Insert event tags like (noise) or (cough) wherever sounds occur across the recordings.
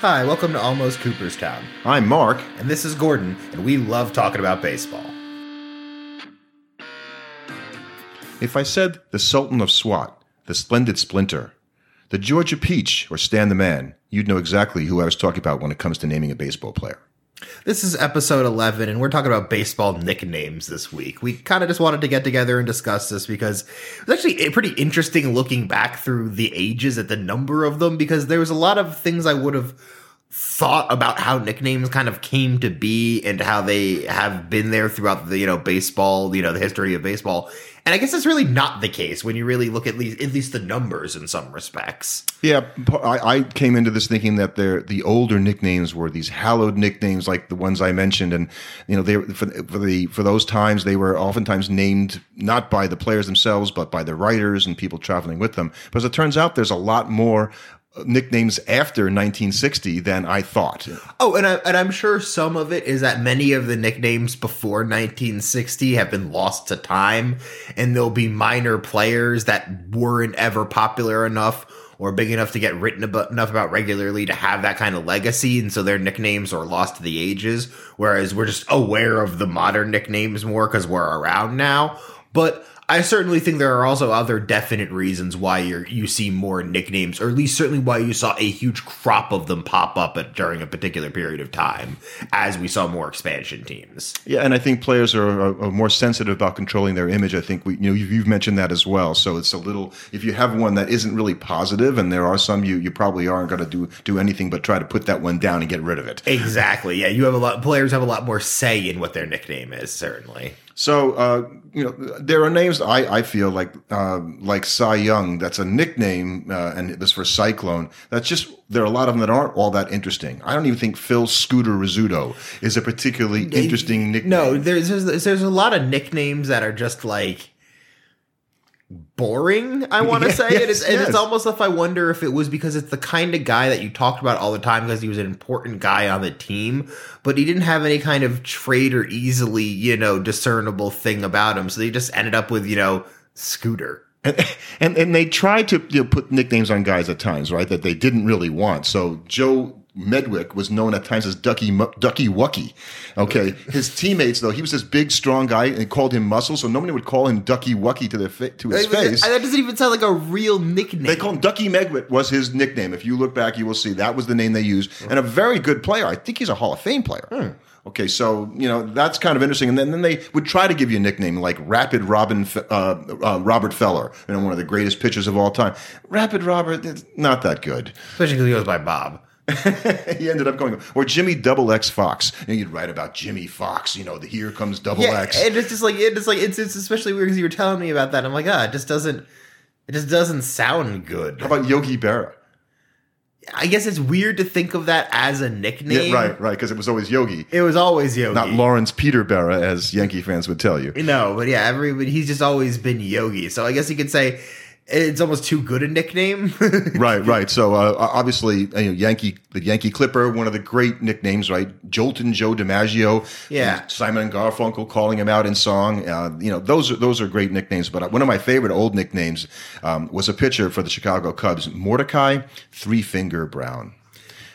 Hi, welcome to Almost Cooperstown. I'm Mark. And this is Gordon, and we love talking about baseball. If I said the Sultan of Swat, the Splendid Splinter, the Georgia Peach, or Stan the Man, you'd know exactly who I was talking about when it comes to naming a baseball player. This is episode 11, and we're talking about baseball nicknames this week. We kind of just wanted to get together and discuss this because it was actually pretty interesting looking back through the ages at the number of them because there was a lot of things I would have thought about how nicknames kind of came to be and how they have been there throughout the you know baseball you know the history of baseball. And i guess that's really not the case when you really look at least at least the numbers in some respects. Yeah, I, I came into this thinking that they're, the older nicknames were these hallowed nicknames like the ones I mentioned, and you know they for, for the for those times they were oftentimes named not by the players themselves but by the writers and people traveling with them. But as it turns out, there's a lot more nicknames after 1960 than I thought. Oh, and I, and I'm sure some of it is that many of the nicknames before 1960 have been lost to time, and there'll be minor players that weren't ever popular enough or big enough to get written about enough about regularly to have that kind of legacy, and so their nicknames are lost to the ages. Whereas we're just aware of the modern nicknames more because we're around now. But I certainly think there are also other definite reasons why you you see more nicknames, or at least certainly why you saw a huge crop of them pop up at, during a particular period of time, as we saw more expansion teams. Yeah, and I think players are, are, are more sensitive about controlling their image. I think we, you know, you've, you've mentioned that as well. So it's a little. If you have one that isn't really positive, and there are some, you you probably aren't going to do do anything but try to put that one down and get rid of it. Exactly. Yeah, you have a lot. Players have a lot more say in what their nickname is. Certainly. So uh, you know, there are names I, I feel like uh, like Cy Young. That's a nickname, uh, and this for Cyclone. That's just there are a lot of them that aren't all that interesting. I don't even think Phil Scooter Rizzuto is a particularly interesting nickname. No, there's, there's there's a lot of nicknames that are just like boring. I want to (laughs) Yeah, say, and, yes, it's, and it's almost if I wonder if it was because it's the kind of guy that you talked about all the time because he was an important guy on the team, but he didn't have any kind of trait or easily you know discernible thing about him, so they just ended up with you know Scooter. And, and and they tried to you know, put nicknames on guys at times, right? That they didn't really want. So Joe Medwick was known at times as Ducky Ducky Wucky. Okay, his teammates though he was this big, strong guy, and they called him Muscle. So nobody would call him Ducky Wucky to their fa- to his face. That doesn't even sound like a real nickname. They called him Ducky Medwick was his nickname. If you look back, you will see that was the name they used, and a very good player. I think he's a Hall of Fame player. Okay, so you know that's kind of interesting, and then, then they would try to give you a nickname like Rapid Robin, uh, uh, Robert Feller, you know, one of the greatest pitchers of all time. Rapid Robert, it's not that good. especially because he goes by Bob. (laughs) he ended up going, or Jimmy Double X Foxx. And you'd write about Jimmy Foxx, you know, the here comes Double Yeah, X. and it's just like it's like it's it's especially weird because you were telling me about that. I'm like, ah, it just doesn't it just doesn't sound good. How about Yogi Berra? I guess it's weird to think of that as a nickname. Yeah, right, right, because it was always Yogi, It was always Yogi. not Lawrence Peter Berra, as Yankee fans would tell you. No, but yeah, everybody he's just always been Yogi. So I guess you could say it's almost too good a nickname. (laughs) right, right. So uh, obviously, you know, Yankee, the Yankee Clipper, one of the great nicknames, right? Joltin' Joe DiMaggio, Yeah. Simon and Garfunkel calling him out in song. Uh, you know, those are those are great nicknames. But one of my favorite old nicknames um, was a pitcher for the Chicago Cubs, Mordecai Three Finger Brown.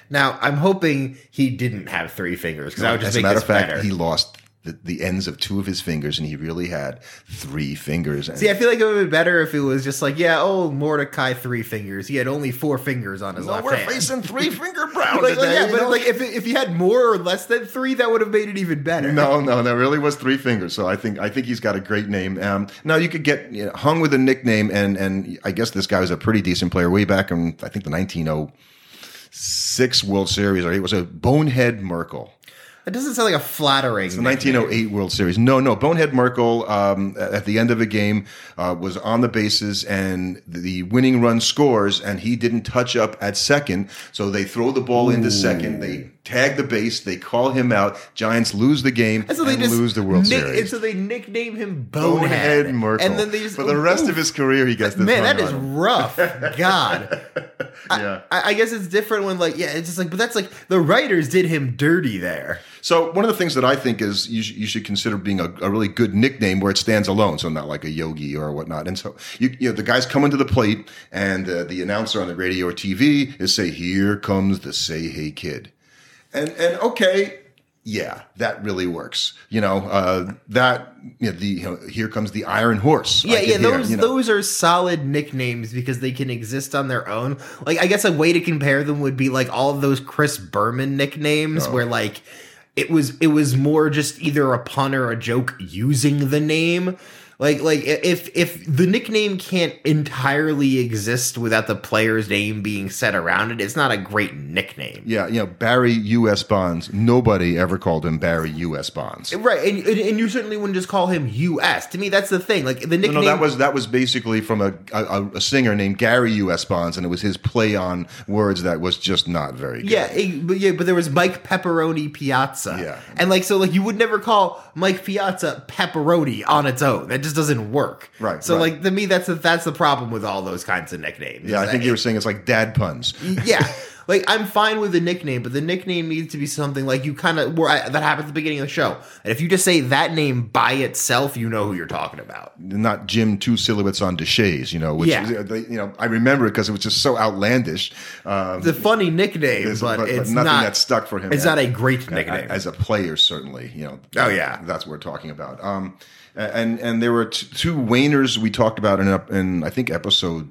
now I'm hoping he didn't have three fingers because that would just As a make matter of fact, better. he lost. The, the ends of two of his fingers, and he really had three fingers. And See, I feel like it would be better if it was just like, yeah, oh, Mordecai three fingers. He had only four fingers on his well, left we're hand. facing three (laughs) finger Brown like, today. yeah, but know? like if if he had more or less than three, that would have made it even better. No, no, that really was three fingers. So I think I think he's got a great name. Um, now you could get you know, hung with a nickname, and and I guess this guy was a pretty decent player way back in I think the 1906 World Series. Or it was a Bonehead Merkle. It doesn't sound like a flattering. The 1908 World Series. No, no. Bonehead Merkle, um, at the end of a game, uh, was on the bases and the winning run scores, and he didn't touch up at second. So they throw the ball into second. They tag the base. They call him out. Giants lose the game And so they and just lose the World nick- Series. And so they nickname him Bonehead, Bonehead Merkle. And then they just for the rest Ooh. of his career, he gets this. Man, that is on him. rough. God. (laughs) yeah. I, I guess it's different when like yeah, it's just like but that's like the writers did him dirty there. So one of the things that I think is you, sh- you should consider being a, a really good nickname where it stands alone, so not like a yogi or whatnot. And so you, you know the guys come into the plate, and uh, the announcer on the radio or TV is say, "Here comes the say hey kid," and and okay, yeah, that really works. You know uh, that you know, the you know, here comes the Iron Horse. Yeah, yeah, hear, those you know. those are solid nicknames because they can exist on their own. Like I guess a way to compare them would be like all of those Chris Berman nicknames Oh. where like it was it was more just either a pun or a joke using the name. Like like if if the nickname can't entirely exist without the player's name being set around it, it's not a great nickname. Yeah, you know Barry U.S. Bonds. Nobody ever called him Barry U.S. Bonds. Right, and, and and you certainly wouldn't just call him U.S. To me, that's the thing. Like the No, nickname. no, that was that was basically from a, a a singer named Gary U.S. Bonds, and it was his play on words that was just not very good. Yeah, it- but yeah, but there was Mike Pepperoni Piazza. Yeah. and like so, like you would never call Mike Piazza pepperoni on its own. That just doesn't work. Right, So right. like to me, that's the, that's the problem with all those kinds of nicknames. yeah. I think you were saying it's like dad puns. (laughs) yeah. Like I'm fine with the nickname, but the nickname needs to be something like you kind of where I, that happened at the beginning of the show. And if you just say that name by itself, you know who you're talking about. Not Jim two silhouettes on Deshaies, you know. Which Yeah. is, you know, I remember it because it was just so outlandish. Um, a funny nickname, It's- but, but- but it's nothing not that stuck for him It's as- not a great nickname. as a player, certainly. You know. Oh, yeah. that's what we're talking about. Um, and and there were t- two Waners we talked about in in I think episode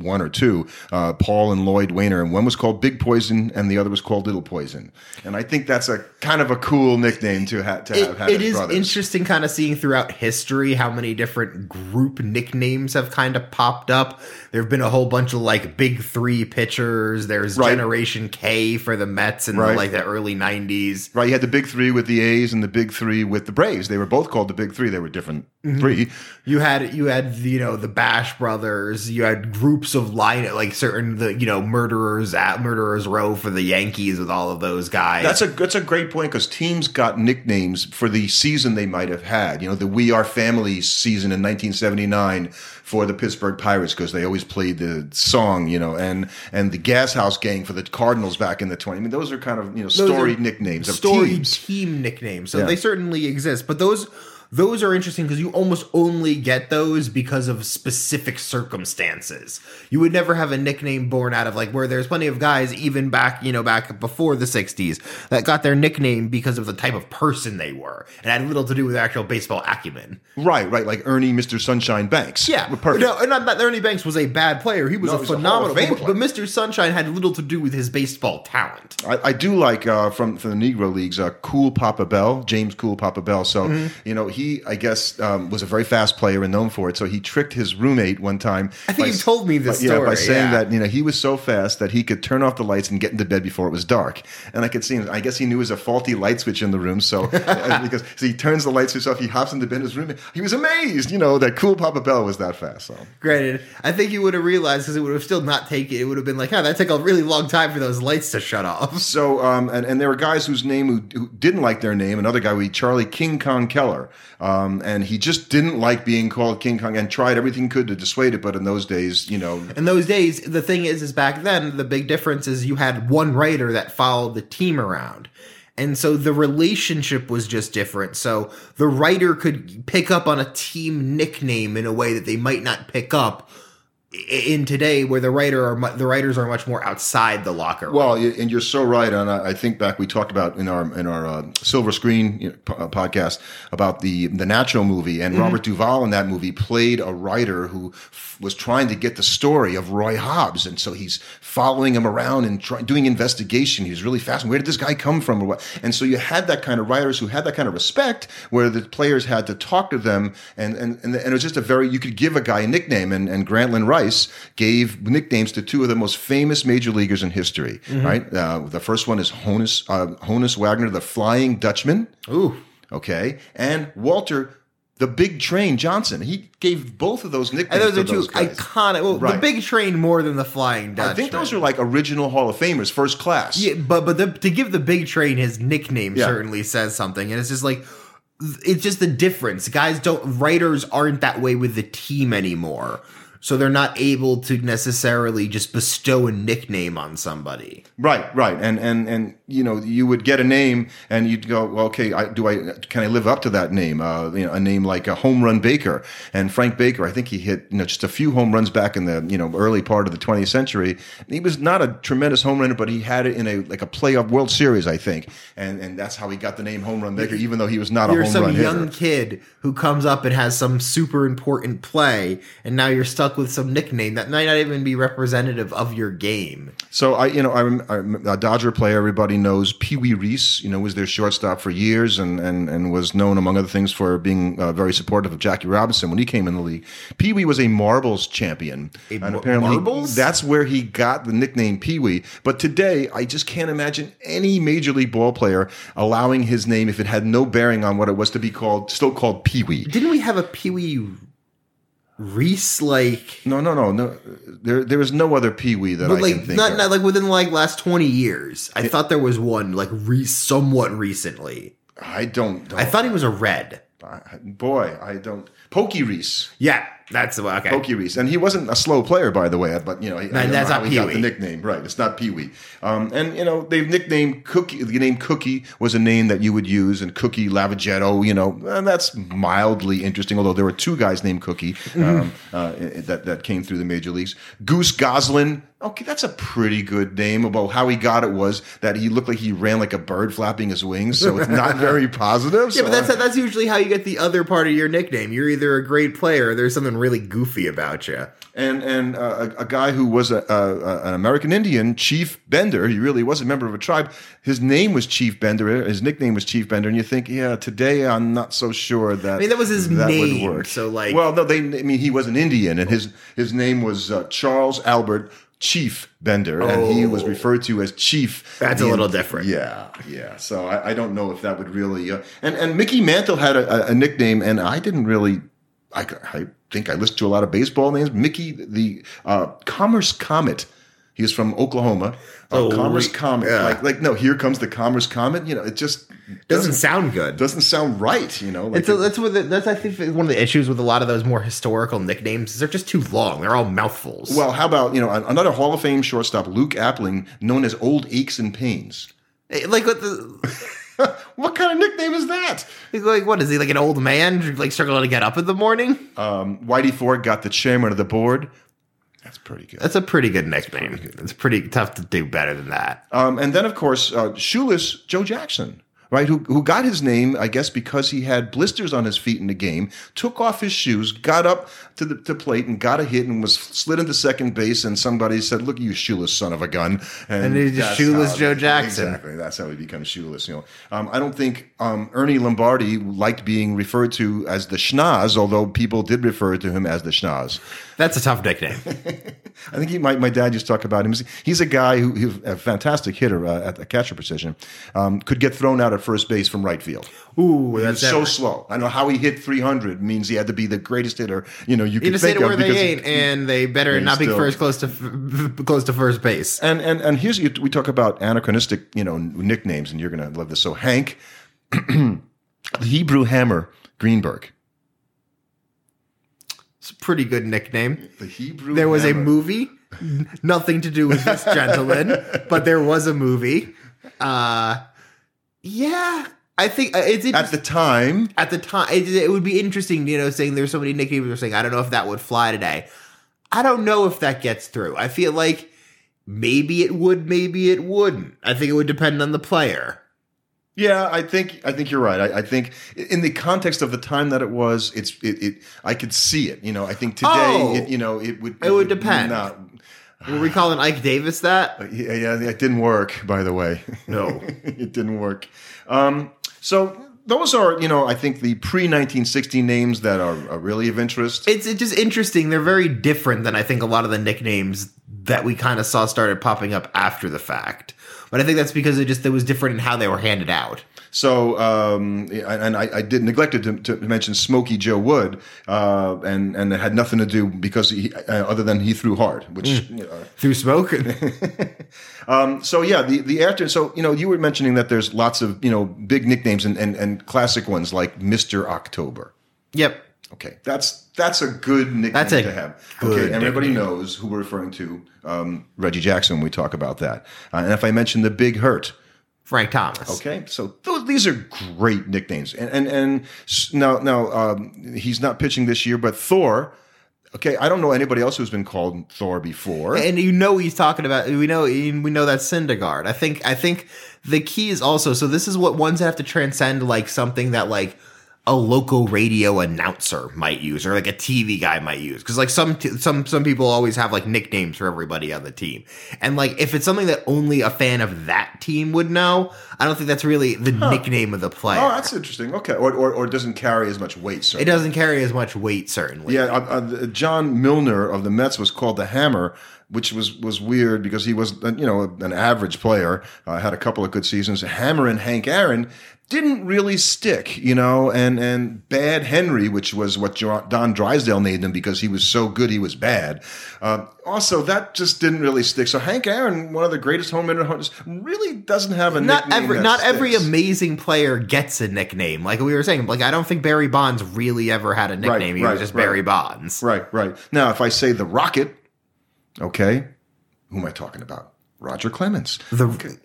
one or two, uh, Paul and Lloyd Waner, and one was called Big Poison, and the other was called Little Poison. And I think that's a kind of a cool nickname to, ha- to have. it, had it is brothers. interesting kind of seeing throughout history how many different group nicknames have kind of popped up there have been a whole bunch of like big three pitchers there's Right. generation k for the mets in the, like the early 90s Right, you had the big three with the A's and the big three with the Braves. They were both called the big three. They were different Mm-hmm. three. you had you had you know the bash brothers you had groups of line like certain the you know murderers at murderers row for the yankees with all of those guys That's a that's a great point because teams got nicknames for the season they might have had. You know, the We Are Family season in 1979 for the Pittsburgh Pirates because they always played the song. You know, and and the Gas House Gang for the Cardinals back in the 20. I mean, those are kind of you know storied nicknames of storied team nicknames. So Yeah. they certainly exist, but those those are interesting because you almost only get those because of specific circumstances. You would never have a nickname born out of like where there's plenty of guys even back, you know, back before the 60s that got their nickname because of the type of person they were and had little to do with their actual baseball acumen. Right, right, like Ernie, Mr. Sunshine Banks. Yeah, perfect. No, and not that Ernie Banks was a bad player. He was No, a a phenomenal, but, player. but Mr. Sunshine had little to do with his baseball talent. I, I do like uh, from from the Negro leagues, uh, Cool Papa Bell, James Cool Papa Bell. So Mm-hmm. you know he, I guess, um, was a very fast player and known for it. So he tricked his roommate one time. I think by you told me this by- Yeah, by saying yeah. that you know he was so fast that he could turn off the lights and get into bed before it was dark. And I could see him. I guess he knew it was a faulty light switch in the room. So (laughs) uh, because so he turns the light switch off, he hops into bed. His roommate, he was amazed, you know, that Cool Papa Bell was that fast. So Granted, I think he would have realized because it would have still not taken. It would have been like, oh, that took a really long time for those lights to shut off. (laughs) So, um, and, and there were guys whose name who, who didn't like their name. Another guy, we Charlie King Kong Keller, um, and he just didn't like being called King Kong and tried everything he could to dissuade it. But in those days, you know, In those days, the thing is, is back then the big difference is you had one writer that followed the team around. And so the relationship was just different. So the writer could pick up on a team nickname in a way that they might not pick up in today, where the writer are the writers are much more outside the locker room. Well, and you're so right. And I think back we talked about in our in our uh, Silver Screen you know, po- uh, podcast about the the Nacho movie, and Robert Duvall in that movie played a writer who f- was trying to get the story of Roy Hobbs, and so he's following him around and try, doing investigation. He was really fast. Where did this guy come from? Or what? And so you had that kind of writers who had that kind of respect, where the players had to talk to them, and and and, it was just a very you could give a guy a nickname, and and Grantland Rice gave nicknames to two of the most famous major leaguers in history. Right, uh, the first one is Honus uh, Honus Wagner, the Flying Dutchman. Ooh. Okay, and Walter. The Big Train Johnson. He gave both of those nicknames. And those to are two guys. iconic. Well, the big train more than the flying Dutchman. I think those are like original Hall of Famers, first class. Yeah, but but the, to give the big train his nickname Yeah. certainly says something, and it's just like it's just the difference. Guys don't writers aren't that way with the team anymore. So they're not able to necessarily just bestow a nickname on somebody. Right, right, and and and you know, you would get a name, and you'd go, well, okay, I, do I can I live up to that name? Uh, you know, a name like a home run Baker, and Frank Baker. I think he hit you know just a few home runs back in the you know early part of the 20th century. He was not a tremendous home runner, but he had it in a like a playoff World Series, I think, and and that's how he got the name Home Run Baker, even though he was not You're a home some run young hitter. kid who comes up and has some super important play, and now you're stuck with some nickname that might not even be representative of your game. So I, you know, I, rem- I rem- a Dodger player everybody knows, Pee Wee Reese. You know, was their shortstop for years, and and and was known among other things for being uh, very supportive of Jackie Robinson when he came in the league. Pee Wee was a marbles champion, A and apparently marbles? that's where he got the nickname Pee Wee. But today, I just can't imagine any major league ball player allowing his name, if it had no bearing on what it was, to be called still called Pee Wee. Didn't we have a Pee Wee Reese like? No, no, no, no. There, there is no other Pee Wee that I But can like think not, of. not like within like last twenty years. I thought there was one like re- somewhat recently. I don't. don't I thought he was a red. I- boy, I don't. Pokey Reese. Yeah, that's the one. Okay. Pokey Reese, and he wasn't a slow player, by the way. But you know, he, I that's know not he got the nickname. Right, it's not Pee Wee. Um, and you know, they've nicknamed Cookie. The name Cookie was a name that you would use, and Cookie Lavagetto. You know, and that's mildly interesting. Although there were two guys named Cookie Mm-hmm. um, uh, that that came through the major leagues. Goose Goslin. Okay, that's a pretty good name. About how he got it was that he looked like he ran like a bird flapping his wings, so it's not very (laughs) positive. Yeah, but that's that's usually how you get the other part of your nickname. You're either a great player or there's something really goofy about you. and and uh, a, a guy who was a, a, an American Indian, Chief Bender. He really was a member of a tribe. His name was Chief Bender. His nickname was Chief Bender. And you think, yeah, today I'm not so sure that. I mean, that was his name, so, like- well, no, they. I mean, he was an Indian, and his his name was uh, Charles Albert. Chief Bender, and he was Oh. referred to as Chief. That's a little different. Yeah, yeah. So I, I don't know if that would really. Uh, and and Mickey Mantle had a- a nickname, and I didn't really. I, I think I listened to a lot of baseball names. Mickey, the uh, Commerce Comet. He was from Oklahoma. Uh, Oh, Commerce Comet. yeah. Like like no, here comes the Commerce Comet. You know, it just Doesn't sound good. doesn't sound right. You know, like It's a, it- that's what the, that's I think one of the issues with a lot of those more historical nicknames is they're just too long. They're all mouthfuls. well, how about you know another Hall of Fame shortstop, Luke Appling, known as Old Aches and Pains. Eh, like what the (laughs) (laughs) What kind of nickname is that? like what is he like an old man like struggling to get up in the morning? Um, Whitey Ford got the chairman of the board. That's pretty good. That's a pretty good nickname. It's pretty tough to do better than that. Um, and then, of course, uh, shoeless Joe Jackson, right? Who who got his name, I guess, because he had blisters on his feet in the game. Took off his shoes, got up to the to plate, and got a hit, and was slid into second base. And somebody said, "Look, you shoeless son of a gun!" And he's just shoeless how- Joe Jackson. Exactly. That's how he becomes shoeless. You know, um, I don't think um, Ernie Lombardi liked being referred to as the schnoz, although people did refer to him as the schnoz. That's a tough nickname. (laughs) I think he, my, my dad used to talk about him. He's a guy who, who's a fantastic hitter uh, at the catcher position. Um, could get thrown out at first base from right field. Ooh, that's so slow. I know how he hit 300 means he had to be the greatest hitter you know you just say think of where they ain't, and they better not be first close to (laughs) close to first base. And and and here's we talk about anachronistic you know nicknames, and you're gonna love this. So Hank, the (clears throat) Hebrew Hammer Greenberg. It's a pretty good nickname. The Hebrew. There was a movie, nothing to do with this (laughs) gentleman, but there was a movie. Uh, yeah, I think uh, it's at the time. At the time, it, it would be interesting, you know, saying there's so many nicknames. We're saying I don't know if that would fly today. I don't know if that gets through. I feel like maybe it would, maybe it wouldn't. I think it would depend on the player. Yeah, I think I think you're right. I, I think in the context of the time that it was, it's it. it I could see it. You know, I think today, Oh. it, you know, it would It would depend. Not, Were we calling Ike Davis that? yeah, yeah, it didn't work. By the way, No. (laughs) it didn't work. Um, so those are, you know, I think the pre 1960 names that are, are really of interest. It's, it's just interesting. They're very different than I think a lot of the nicknames that we kind of saw started popping up after the fact. But I think that's because it just it was different in how they were handed out. So, um, and I, I did neglected to, to mention Smokey Joe Wood, uh, and and it had nothing to do because he, uh, other than he threw hard, which. You know, Through smoke? (laughs) Um, so yeah, the the after. So you know, you were mentioning that there's lots of you know big nicknames and and, and classic ones like Mister October. yep. Okay, that's that's a good nickname That's a to have. Okay, everybody nickname. knows who we're referring to, um, Reggie Jackson. When we talk about that, uh, and if I mention the Big Hurt, Frank Thomas. Okay, so those, these are great nicknames, and and and now now um, he's not pitching this year, but Thor. Okay, I don't know anybody else who's been called Thor before. and you know he's talking about we know we know that's Syndergaard. I think I think the key is also so this is what ones have to transcend like something that like a local radio announcer might use or like a TV guy might use because like some t- some some people always have like nicknames for everybody on the team and like if it's something that only a fan of that team would know I don't think that's really the nickname of the player oh, that's interesting. Okay, or, or or doesn't carry as much weight. So it doesn't carry as much weight certainly Yeah, uh, uh, John Milner of the Mets was called the Hammer, which was was weird because he was uh, you know an average player, uh, had a couple of good seasons. Hammer and Hank Aaron didn't really stick, you know, and and Bad Henry, which was what Don Drysdale named him because he was so good he was bad. Uh, also, that just didn't really stick. So Hank Aaron, one of the greatest home run hunters, really doesn't have a not nickname every not every amazing player gets a nickname. Like we were saying, like I don't think Barry Bonds really ever had a nickname. he right, was just right. Barry Bonds. Right, right. Now, if I say the Rocket, okay, who am I talking about? Roger Clemens. The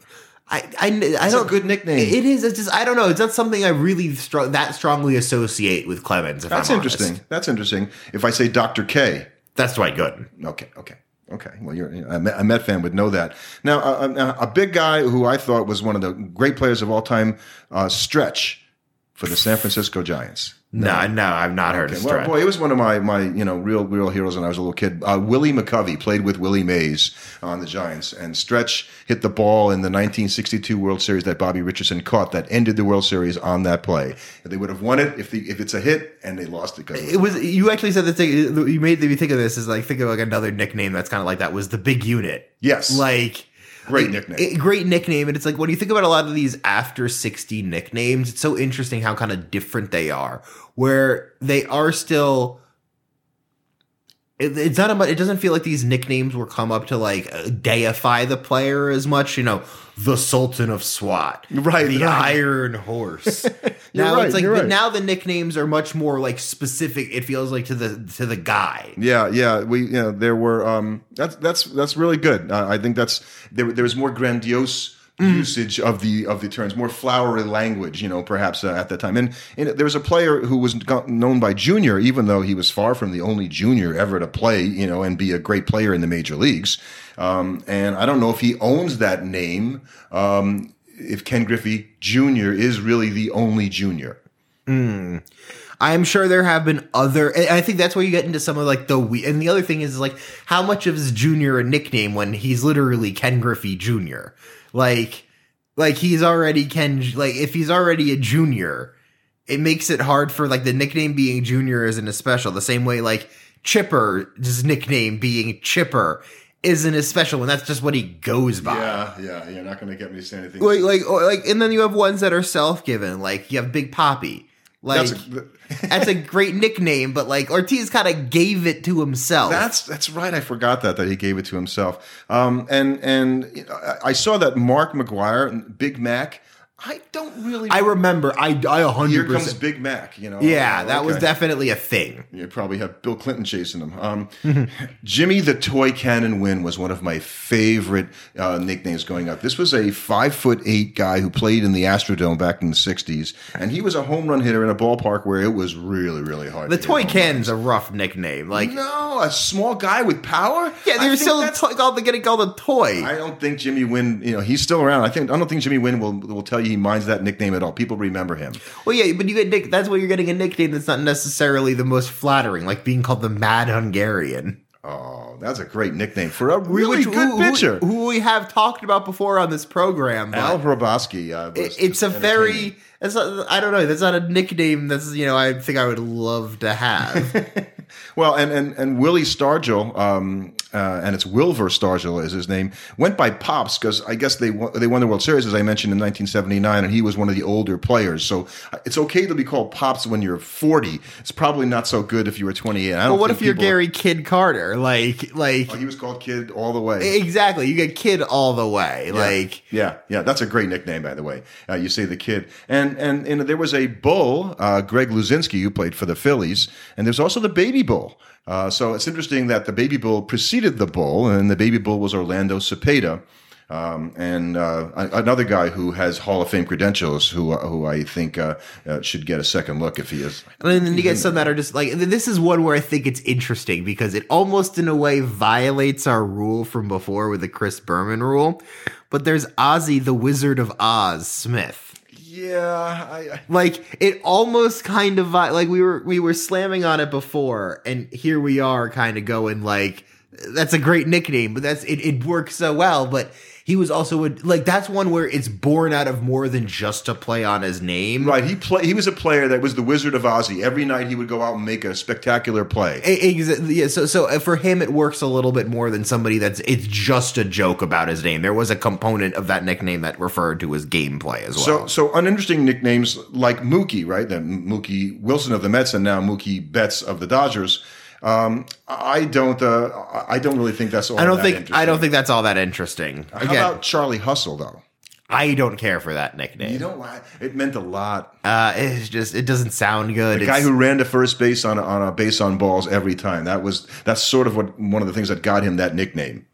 I I, I It's don't good nickname. It is. It's just I don't know. It's not something I really str- that strongly associate with Clemens. If That's I'm honest. interesting. That's interesting. If I say Dr. K, That's Dwight Gooden. okay, okay. Okay, well, you're a Met, fan would know that. Now, a, a, a big guy who I thought was one of the great players of all time, uh, Stretch, for the San Francisco Giants. No, no, I've not heard of Okay, well, Stretch. boy, it was one of my my you know real real heroes when I was a little kid. Uh, Willie McCovey played with Willie Mays on the Giants, and Stretch hit the ball in the 1962 World Series that Bobby Richardson caught that ended the World Series on that play. They would have won it if the if it's a hit, and they lost it because it was you actually said the thing you made me think of this is like think of like another nickname that's kind of like that was the big unit. yes, Like great nickname. it- great nickname. And it's like when you think about a lot of these after 60 nicknames, it's so interesting how kind of different they are, where they are still. It, it's not about, it doesn't feel like these nicknames will come up to like uh, deify the player as much, you know, the Sultan of SWAT, Right, The right. Iron Horse. (laughs) You're now right, it's like right. now the nicknames are much more like specific. It feels like to the to the guy. Yeah, yeah, we you know there were um that's that's that's really good. Uh, I think that's there there was more grandiose usage of the of the terms, more flowery language, you know, perhaps uh, at that time. And, and there was a player who was known by Junior, even though he was far from the only junior ever to play, you know, and be a great player in the major leagues. Um, and I don't know if he owns that name. Um, if Ken Griffey Jr. is really the only junior. Hmm. I'm sure there have been other. I think that's where you get into some of like the we. And the other thing is like how much of his junior a nickname when he's literally Ken Griffey Jr. Like, like he's already Ken. Like if he's already a junior, it makes it hard for like the nickname being junior isn't as special. The same way like Chipper's nickname being Chipper isn't as special, and that's just what he goes by. Yeah, yeah, you're not going to get me to say anything. Like, like, or, like, and then you have ones that are self-given. Like you have Big Papi. Like That's a- (laughs) that's a great nickname, but like Ortiz kind of gave it to himself. That's that's right. I forgot that that he gave it to himself. Um, and and you know, I- I saw that Mark McGwire, Big Mac. I don't really. I remember. I I a here hundred comes. Big Mac. You know. Yeah, Oh, that was definitely a thing. You probably have Bill Clinton chasing him. Um, (laughs) Jimmy the Toy Cannon Wynn was one of my favorite uh, nicknames going up. This was a five foot eight guy who played in the Astrodome back in the '60s, and he was a home run hitter in a ballpark where it was really, really hard. The to toy cannon's a rough nickname. Like, runs. No, a small guy with power. yeah, I they're think still to- called getting called a toy. I don't think Jimmy Wynn. you know, he's still around. I think I don't think Jimmy Wynn will will tell you he minds that nickname at all. People remember him. well, yeah, but you get nick. That's why you're getting a nickname that's not necessarily the most flattering, like being called the Mad Hungarian. Oh, that's a great nickname for a really Which- good who, who- pitcher. who, we have talked about before on this program. Al Hrabosky. Uh, it- it's a very it's not, I don't know. That's not a nickname. That's you know I think I would love to have. (laughs) well, and and and Willie Stargell. Um, uh, and it's Wilver Stargell is his name. Went by Pops because I guess they won, they won the World Series as I mentioned in 1979, and he was one of the older players. So uh, it's okay to be called Pops when you're 40. It's probably not so good if you were 28. I don't But what if you're Gary Kid Carter? Like, like Oh, he was called Kid all the way. exactly. You get Kid all the way. Like, Yeah, yeah, that's a great nickname, by the way. Uh, you say the kid, and and and there was a bull, uh, Greg Luzinski, who played for the Phillies, and there's also the baby bull. Uh, so it's interesting that the baby bull preceded the bull, and the baby bull was Orlando Cepeda. Um, and uh, another guy who has Hall of Fame credentials, who uh, who I think uh, uh, should get a second look if he is. And then you get some that are just like this is one where I think it's interesting because it almost in a way violates our rule from before with the Chris Berman rule. But there's Ozzie the Wizard of Oz Smith. Yeah, I, I, Like it almost kind of like we were we were slamming on it before and here we are kind of going like that's a great nickname but that's it, it works so well but he was also a, like that's one where it's born out of more than just a play on his name right. He play. He was a player that was the Wizard of Ozzy. Every night he would go out and make a spectacular play. E- exa- yeah, so so uh, for him it works a little bit more than somebody that's it's just a joke about his name. There was a component of that nickname that referred to his gameplay as well. So, so uninteresting nicknames like Mookie, right? The Mookie Wilson of the Mets and now Mookie Betts of the Dodgers. Um, I don't, uh, I don't really think that's all. I don't that think I don't think that's all that interesting. How Again, about Charlie Hustle though? I don't care for that nickname. You don't like it meant a lot. Uh, it's just it doesn't sound good. The It's- guy who ran to first base on a, on a base on balls every time. That was that's sort of what one of the things that got him that nickname.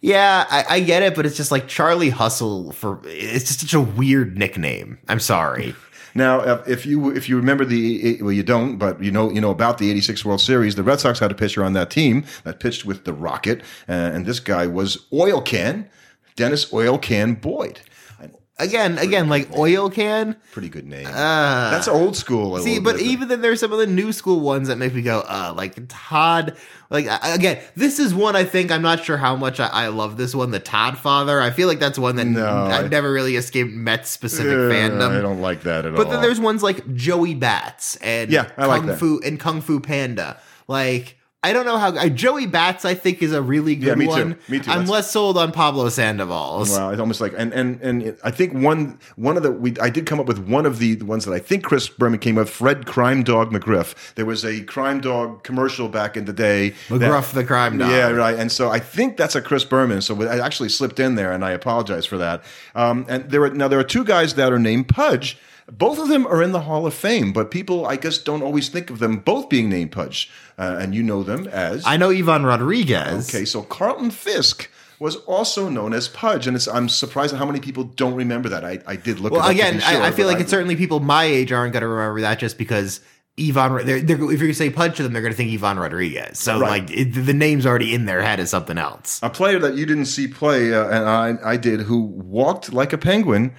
yeah, I, I get it, but it's just like Charlie Hustle for it's just such a weird nickname. I'm sorry. Now, if- you if you remember the well, you don't, but you know you know about the '86 World Series. The Red Sox had a pitcher on that team that pitched with the Rocket, uh, and this guy was Oil Can Dennis Oil Can Boyd. Again, again, like oil can. Pretty good name. That's old school. a Uh, See, little but bit. even then, there's some of the new school ones that make me go, uh, like Todd. Like uh, again, this is one I think I'm not sure how much I, I love this one. The Todd Father. I feel like that's one that No, I I- never really escaped Mets specific Uh, fandom. I don't like that at all. But then there's ones like Joey Bats and Yeah, I Kung like that. Fu and Kung Fu Panda. Like I don't know how uh, Joey Bats I think is a really good Yeah, me too. one. Me too. I'm That's- less sold on Pablo Sandoval's. Well, it's almost like and and and I think one one of the we I did come up with one of the, the ones that I think Chris Berman came up with. Fred Crime Dog McGriff. There was a crime dog commercial back in the day. that- the crime dog. Yeah, right. And so I think that's a Chris Berman. So I actually slipped in there, and I apologize for that. Um, and there are now there are two guys that are named Pudge. Both of them are in the Hall of Fame, but people I guess don't always think of them both being named Pudge. Uh, and you know them as I know Ivan Rodriguez. Okay, so Carlton Fisk was also known as Pudge, and it's, I'm surprised at how many people don't remember that. I, I did look. it Well, again, sure, I, I feel like it's certainly people my age aren't going to remember that just because Ivan. They're, they're, if to say Pudge to them, they're going to think Ivan Rodriguez. So Right. like it, the name's already in their head as something else. a player that you didn't see play, uh, and I, I did, who walked like a penguin.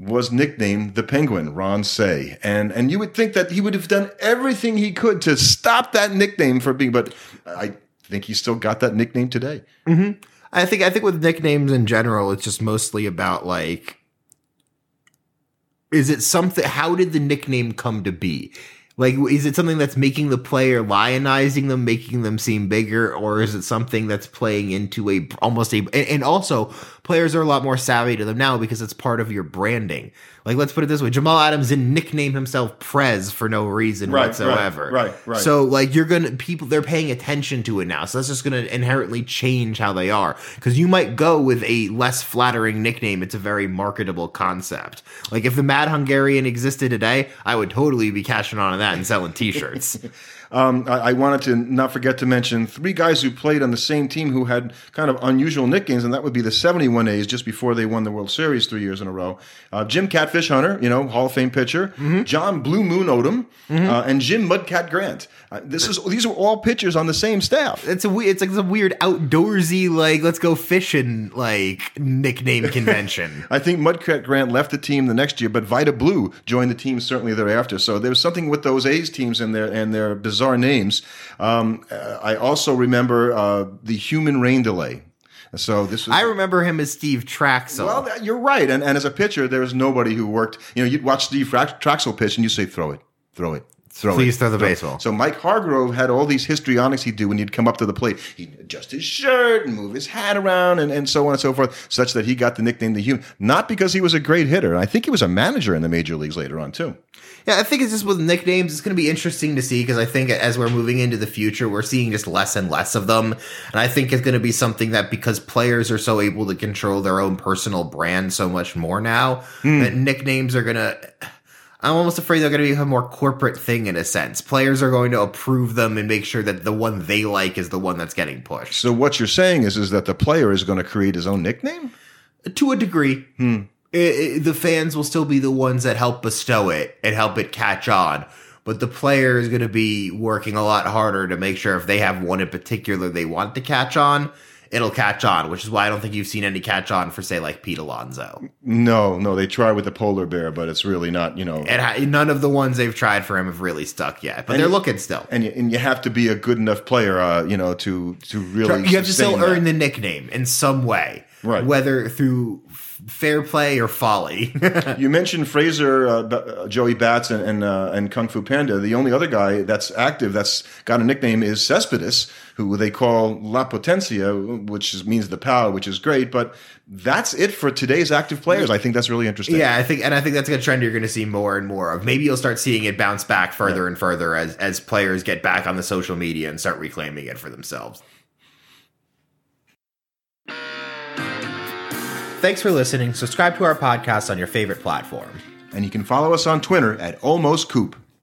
Was nicknamed the Penguin, Ron Cey, and and you would think that he would have done everything he could to stop that nickname from being, but I think he still got that nickname today. Mm-hmm. I think I think with nicknames in general, it's just mostly about like, is it something? How did the nickname come to be? Like, is it something that's making the player lionizing them, making them seem bigger, or is it something that's playing into a almost a? And, and also, players are a lot more savvy to them now because it's part of your branding. Like, let's put it this way: Jamal Adams didn't nickname himself Prez for no reason Right, right, whatsoever. right, right. So, like, you're gonna people they're paying attention to it now, so that's just gonna inherently change how they are. Because you might go with a less flattering nickname; it's a very marketable concept. Like, if the Mad Hungarian existed today, I would totally be cashing on that and selling T-shirts. (laughs) Um, I, I wanted to not forget to mention three guys who played on the same team who had kind of unusual nicknames, and that would be the 71As just before they won the World Series three years in a row. Uh, Jim Catfish Hunter, you know, Hall of Fame pitcher, John Blue Moon Odom, uh, and Jim Mudcat Grant. Uh, this is these are all pitchers on the same staff. it's a we- it's like a weird outdoorsy like let's go fishing like nickname (laughs) convention. I think Mudcat Grant left the team the next year, but Vida Blue joined the team certainly thereafter. So there was something with those A's teams and their and their bizarre names. Um, I also remember uh, the human rain delay. So this was I remember him as Steve Trachsel. Well, you're right. And, and as a pitcher, there was nobody who worked. You know, you'd watch Steve Trachsel pitch and you say, throw it, throw it, throw Please it. throw the baseball. So Mike Hargrove had all these histrionics he'd do when he'd come up to the plate. He'd adjust his shirt and move his hat around and, and so on and so forth, such that he got the nickname the human. Not because he was a great hitter. I think he was a manager in the major leagues later on too. Yeah, I think it's just with nicknames, it's going to be interesting to see because I think as we're moving into the future, we're seeing just less and less of them. And I think it's going to be something that because players are so able to control their own personal brand so much more now, hmm. that nicknames are going to. I'm almost afraid they're going to be a more corporate thing in a sense. Players are going to approve them and make sure that the one they like is the one that's getting pushed. So what you're saying is, is that the player is going to create his own nickname? to a degree. Hmm. I- I- the fans will still be the ones that help bestow it and help it catch on. But the player is going to be working a lot harder to make sure if they have one in particular they want to catch on, it'll catch on, which is why I don't think you've seen any catch on for, say, like Pete Alonso. No, no, they try with the polar bear, but it's really not, you know. And ha- none of the ones they've tried for him have really stuck yet, but they're you- looking still. and you, and you have to be a good enough player, uh, you know, to to really. You have to still that. earn the nickname in some way, Right. Whether through f- fair play or folly. (laughs) You mentioned Fraser, uh, B- uh, Joey Bats, and and, uh, and Kung Fu Panda. The only other guy that's active that's got a nickname is Cespedes, who they call La Potencia, which is, means the power, which is great. But that's it for today's active players. I think that's really interesting. Yeah, I think, and I think that's a trend you're going to see more and more of. Maybe you'll start seeing it bounce back further and further as as players get back on the social media and start reclaiming it for themselves. Thanks for listening. Subscribe to our podcast on your favorite platform. And you can follow us on Twitter at Almost Coop.